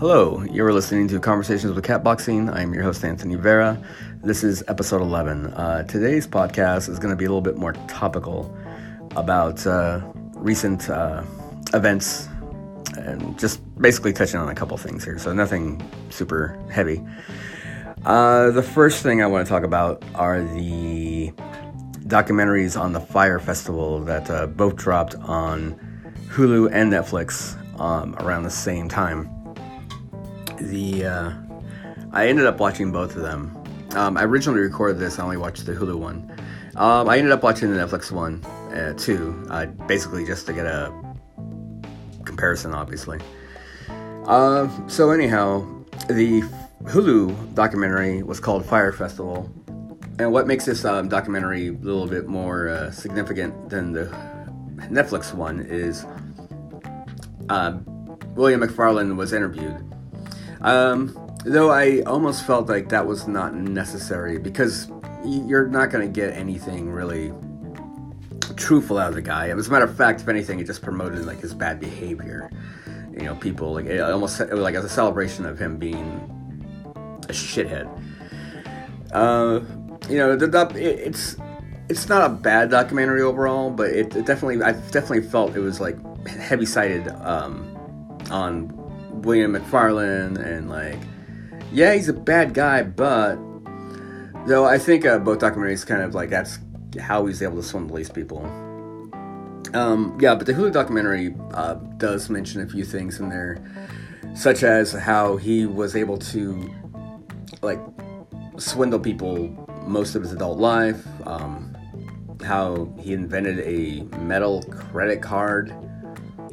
Hello, you're listening to Conversations with Catboxing. I am your host, Anthony Vera. This is episode 11. Uh, today's podcast is going to be a little bit more topical about uh, recent uh, events and just basically touching on a couple things here. So, nothing super heavy. Uh, the first thing I want to talk about are the documentaries on the Fyre Festival that uh, both dropped on Hulu and Netflix um, around the same time the uh, I ended up watching both of them. Um, I originally recorded this. I only watched the Hulu one. Um, I ended up watching the Netflix one uh, too, uh, basically just to get a comparison, obviously. Uh, so anyhow, the Hulu documentary was called Fyre Festival, and what makes this um, documentary a little bit more uh, significant than the Netflix one is uh, William McFarland was interviewed um, though I almost felt like that was not necessary because you're not going to get anything really truthful out of the guy. As a matter of fact, if anything, it just promoted like his bad behavior. You know, people like it almost it was like as a celebration of him being a shithead. Uh, you know, the, the it, it's it's not a bad documentary overall, but it, it definitely I definitely felt it was like heavy sided um, on William McFarland and like, yeah, he's a bad guy, but though I think uh, both documentaries kind of like that's how he's able to swindle these people. Um, yeah, but the Hulu documentary uh, does mention a few things in there, such as how he was able to like swindle people most of his adult life. Um, how he invented a metal credit card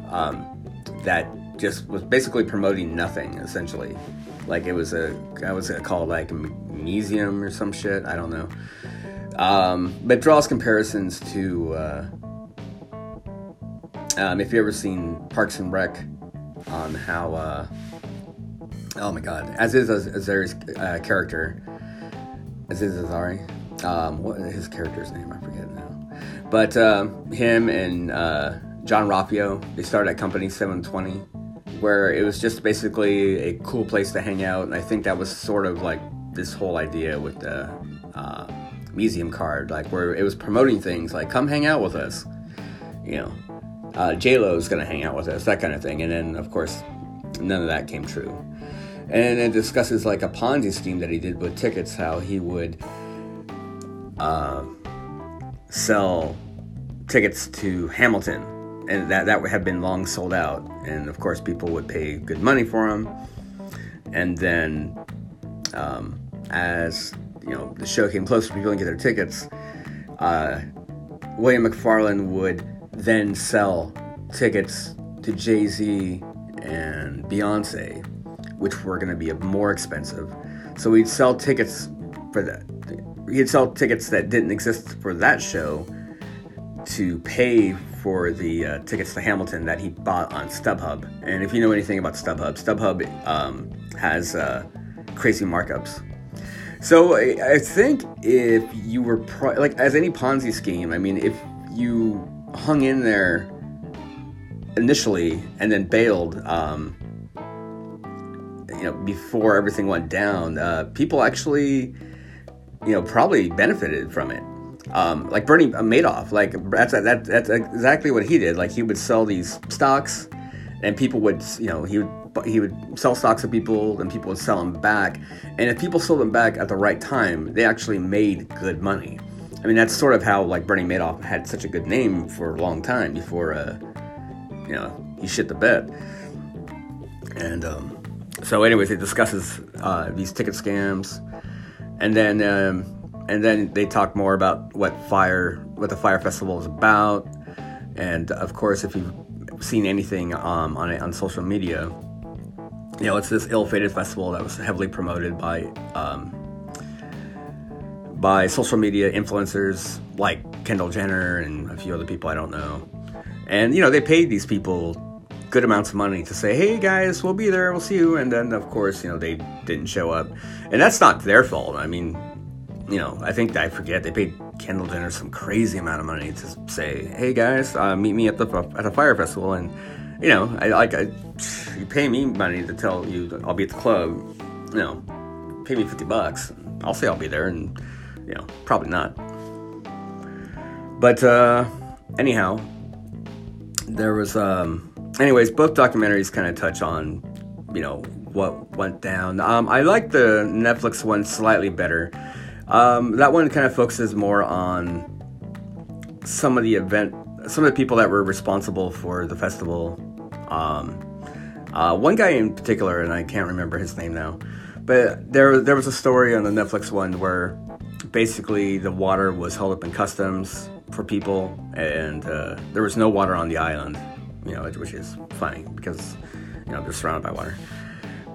um, that just was basically promoting nothing essentially. Like it was a, I was called like museum or some shit. I don't know. Um, but draws comparisons to uh, um, if you ever seen Parks and Rec on how uh, oh my god as Aziz Ansari's uh, character Aziz Ansari um, what is his character's name I forget now but um, him and uh, Jean-Ralphio they started at company 720 where it was just basically a cool place to hang out. And I think that was sort of like this whole idea with the uh, museum card, like where it was promoting things like "come hang out with us," you know, uh, J Lo's gonna hang out with us, that kind of thing. And then of course, none of that came true. And it discusses like a Ponzi scheme that he did with tickets, how he would uh, sell tickets to Hamilton and that that had been long sold out. And of course, people would pay good money for them. And then, um, as you know, the show came closer, people didn't get their tickets. Uh, William McFarland would then sell tickets to Jay Z and Beyonce, which were going to be more expensive. So he'd sell tickets for that. He'd sell tickets that didn't exist for that show to pay for the uh, tickets to Hamilton that he bought on StubHub. And if you know anything about StubHub, StubHub um, has uh, crazy markups. So I, I, think if you were pro- like as any Ponzi scheme, I mean, if you hung in there initially and then bailed, um, you know, before everything went down, uh, people actually, you know, probably benefited from it um, like Bernie Madoff. Like that's that, that's exactly what he did. Like he would sell these stocks, and people would you know he would he would sell stocks to people, and people would sell them back. And if people sold them back at the right time, they actually made good money. I mean that's sort of how like Bernie Madoff had such a good name for a long time before uh, you know he shit the bed. And um, so, anyways, it discusses uh, these ticket scams, and then. Um, and then they talk more about what fire what the Fyre Festival is about. And of course if you've seen anything um, on on social media you know it's this ill-fated festival that was heavily promoted by um, by social media influencers like Kendall Jenner and a few other people I don't know. And you know they paid these people good amounts of money to say hey guys we'll be there. We'll see you. And then of course you know they didn't show up. And that's not their fault. I mean you know, I think I forget they paid Kendall Jenner some crazy amount of money to say, "Hey guys, uh, meet me at the at a Fyre Festival," and you know, I like I, you pay me money to tell you I'll be at the club. You know, pay me fifty bucks. I'll say I'll be there, and you know, probably not. But uh, anyhow, there was um, anyways, both documentaries kind of touch on you know what went down. Um, I like the Netflix one slightly better. Um, that one kind of focuses more on some of the event, some of the people that were responsible for the festival. Um, uh, one guy in particular, and I can't remember his name now, but there there was a story on the Netflix one where basically the water was held up in customs for people, and uh, there was no water on the island. You know, which is funny because you know they're surrounded by water.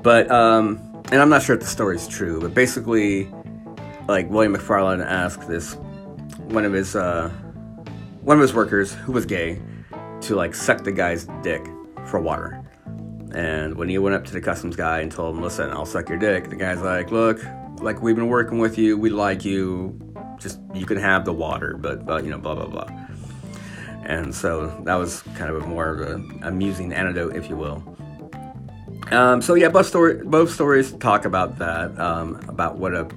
But um, and I'm not sure if the story is true, but basically, like William McFarland asked this one of his uh, one of his workers who was gay to like suck the guy's dick for water. And when he went up to the customs guy and told him, "Listen, I'll suck your dick," the guy's like, "Look, like we've been working with you, we like you. Just you can have the water, but but you know, blah blah blah." And so that was kind of a more of an amusing anecdote, if you will. Um, so yeah, both story both stories talk about that, um, about what a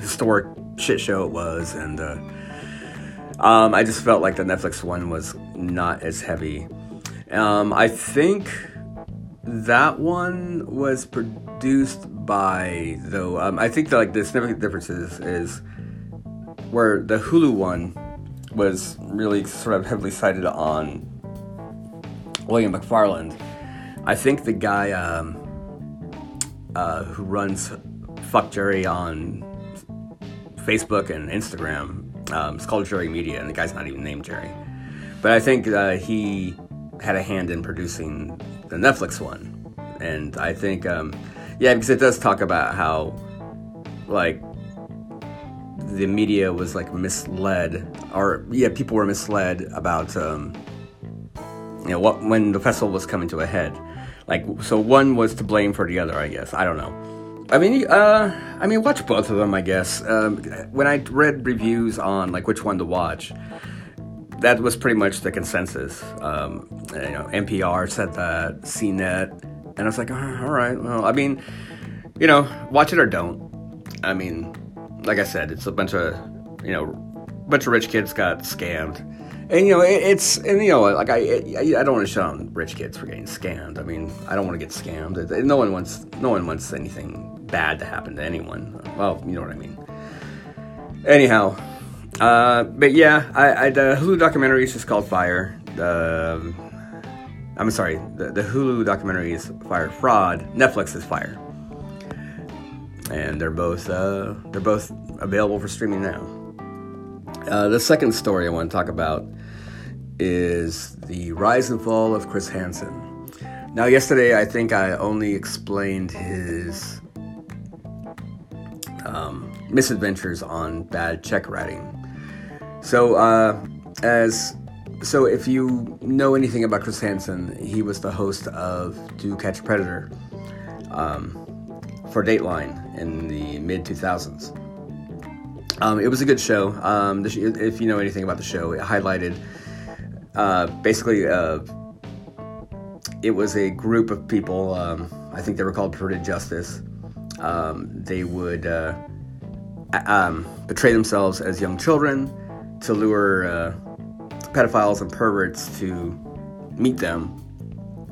historic shit show it was, and uh, um, I just felt like the Netflix one was not as heavy. Um, I think that one was produced by though. Um, I think that like the significant differences is, where the Hulu one was really sort of heavily cited on William McFarland. I think the guy um, uh, who runs Fuck Jerry on Facebook and Instagram um, it's called Jerry Media, and the guy's not even named Jerry. But I think uh, he had a hand in producing the Netflix one. And I think, um, yeah, because it does talk about how, like, the media was, like, misled, or, yeah, people were misled about, um, you know, what when the festival was coming to a head. Like, so one was to blame for the other, I guess. I don't know. I mean, uh, I mean, watch both of them. I guess um, when I read reviews on like which one to watch, that was pretty much the consensus. Um, you know, NPR said that, CNET, and I was like, oh, all right. Well, I mean, you know, watch it or don't. I mean, like I said, it's a bunch of you know, bunch of rich kids got scammed and you know it, it's and you know like I I, I don't want to shut on rich kids for getting scammed. I mean I don't want to get scammed. No one wants no one wants anything bad to happen to anyone. Well, you know what I mean. Anyhow, uh, but yeah, I, I, the Hulu documentary is just called Fyre. Um, I'm sorry, the, the Hulu documentary is Fyre Fraud. Netflix is Fyre, and they're both uh, they're both available for streaming now. Uh, the second story I want to talk about is the rise and fall of Chris Hansen. Now, yesterday I think I only explained his um, misadventures on bad check writing. So, uh, as so, if you know anything about Chris Hansen, he was the host of To Catch a Predator um, for Dateline in the mid 2000s. Um, it was a good show. Um, if you know anything about the show, it highlighted uh, basically uh, it was a group of people. Um, I think they were called Perverted Justice. Um, they would uh, um, betray themselves as young children to lure uh, pedophiles and perverts to meet them.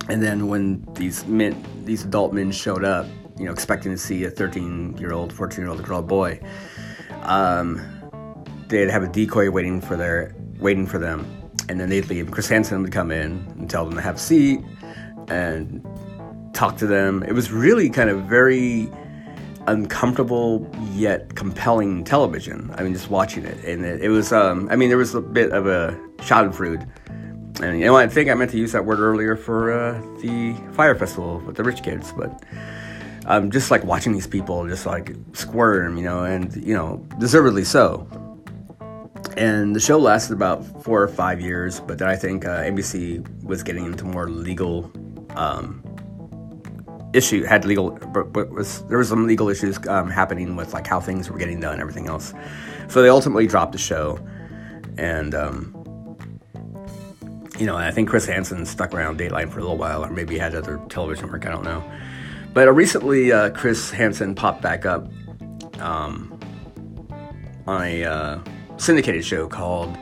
And then when these men, these adult men showed up, you know, expecting to see a 13-year-old, 14-year-old girl, boy, um, they'd have a decoy waiting for their waiting for them, and then they'd leave. Chris Hansen would come in and tell them to have a seat and talk to them. It was really kind of very uncomfortable yet compelling television. I mean, just watching it, and it, it was. Um, I mean, there was a bit of a Schadenfreude, and you know, I think I meant to use that word earlier for uh, the Fyre Festival with the rich kids, but. Um, just like watching these people just like squirm, you know, and you know, deservedly so. And the show lasted about four or five years, but then I think uh, NBC was getting into more legal um, issue had legal but, but was there was some legal issues um, happening with like how things were getting done and everything else so they ultimately dropped the show and um, you know, I think Chris Hansen stuck around Dateline for a little while, or maybe had other television work. I don't know. But uh, recently, uh, Chris Hansen popped back up um, on a uh, syndicated show called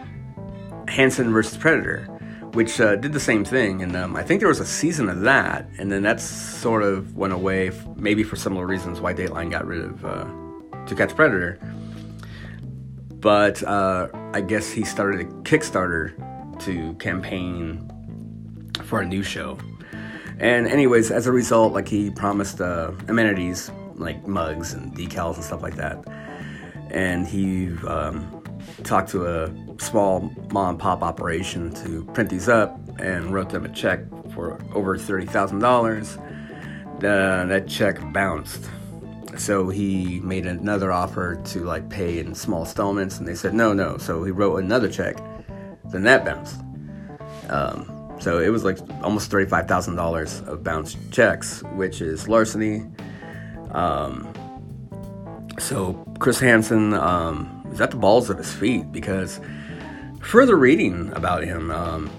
Hansen versus Predator, which uh, did the same thing. And um, I think there was a season of that, and then that sort of went away, maybe for similar reasons why Dateline got rid of uh, To Catch Predator. But uh, I guess he started a Kickstarter to campaign for a new show. And anyways, as a result, like he promised uh, amenities like mugs and decals and stuff like that. And he um, talked to a small mom and pop operation to print these up and wrote them a check for over thirty thousand dollars. That check bounced, so he made another offer to like pay in small installments, and they said no, no. So he wrote another check, then that bounced. Um, so it was like almost thirty-five thousand dollars of bounced checks, which is larceny. Um, so Chris Hansen um, is at the balls of his feet because further reading about him, um,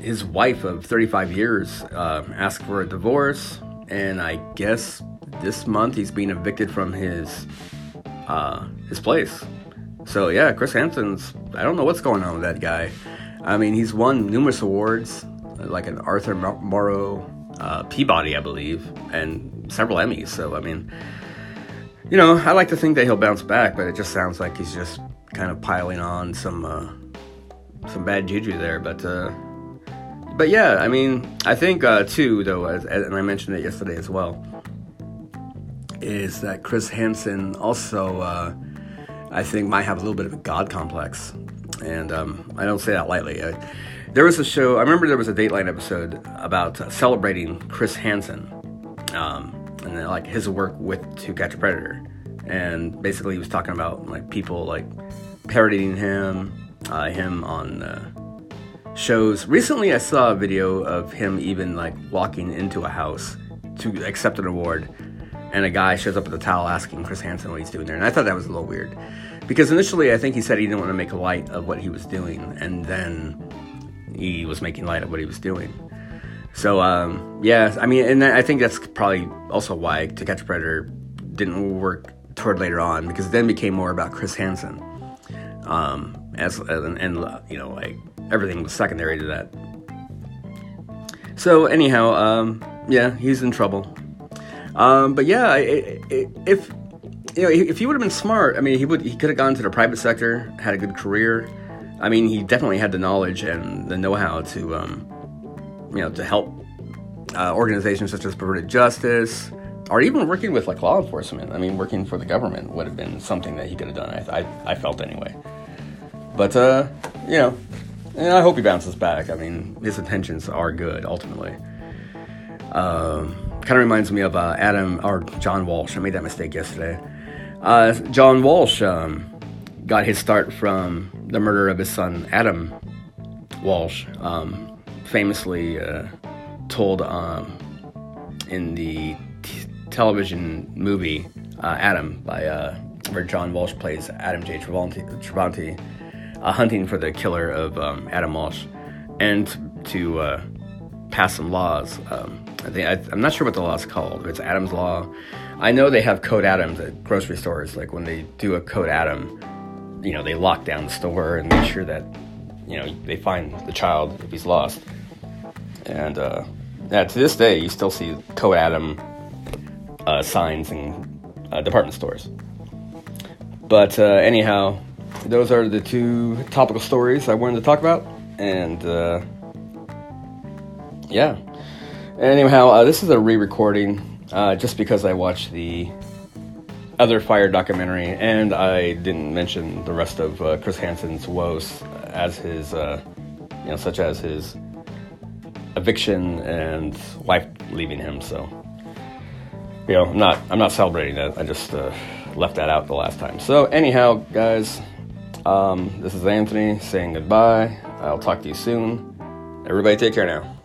his wife of 35 years uh, asked for a divorce, and I guess this month he's being evicted from his uh, his place. So yeah, Chris Hansen's I don't know what's going on with that guy. I mean, he's won numerous awards, like an Arthur Murrow uh, Peabody, I believe, and several Emmys. So I mean, you know, I like to think that he'll bounce back, but it just sounds like he's just kind of piling on some uh, some bad juju there. But uh, but yeah, I mean, I think uh, too, though, as, and I mentioned it yesterday as well, is that Chris Hansen also, uh, I think, might have a little bit of a god complex and um, I don't say that lightly. I, there was a show. I remember there was a Dateline episode about uh, celebrating Chris Hansen um, and then, like his work with To Catch a Predator, and basically he was talking about like people like parodying him, uh, him on uh, shows. Recently, I saw a video of him even like walking into a house to accept an award, and a guy shows up with a towel asking Chris Hansen what he's doing there, and I thought that was a little weird. Because initially, I think he said he didn't want to make light of what he was doing, and then he was making light of what he was doing. So, um, yeah, I mean, and I think that's probably also why To Catch a Predator didn't work toward later on, because it then became more about Chris Hansen. Um, as and, and you know, like everything was secondary to that. So anyhow, um, yeah, he's in trouble. Um, but yeah, if you know, if he would have been smart, I mean, he would he could have gone to the private sector, had a good career. I mean, he definitely had the knowledge and the know-how to, um, you know, to help uh, organizations such as Perverted Justice, or even working with like law enforcement. I mean, working for the government would have been something that he could have done. I, I, I felt anyway. But uh, you know, and I hope he bounces back. I mean, his intentions are good ultimately. Um, kind of reminds me of uh, Adam or John Walsh. I made that mistake yesterday. Uh, John Walsh um, got his start from the murder of his son Adam Walsh, um, famously uh, told um, in the t- television movie uh, Adam by uh, where John Walsh plays Adam J. Travanti, uh, hunting for the killer of um, Adam Walsh, and to uh, pass some laws. Um, I think I, am not sure what the law is called. It's Adam's law I know they have code Adams at grocery stores. Like when they do a code Adam, you know, they lock down the store and make sure that, you know, they find the child if he's lost. And uh, yeah, to this day, you still see code Adam uh, signs in uh, department stores. But uh, anyhow, those are the two topical stories I wanted to talk about. And uh, yeah. Anyhow, uh, this is a re recording uh, just because I watched the other Fyre documentary, and I didn't mention the rest of uh, Chris Hansen's woes as his, uh, you know, such as his eviction and wife leaving him. So, you know, I'm not I'm not celebrating that. I just uh, left that out the last time. So, anyhow, guys, um, this is Anthony saying goodbye. I'll talk to you soon. Everybody, take care now.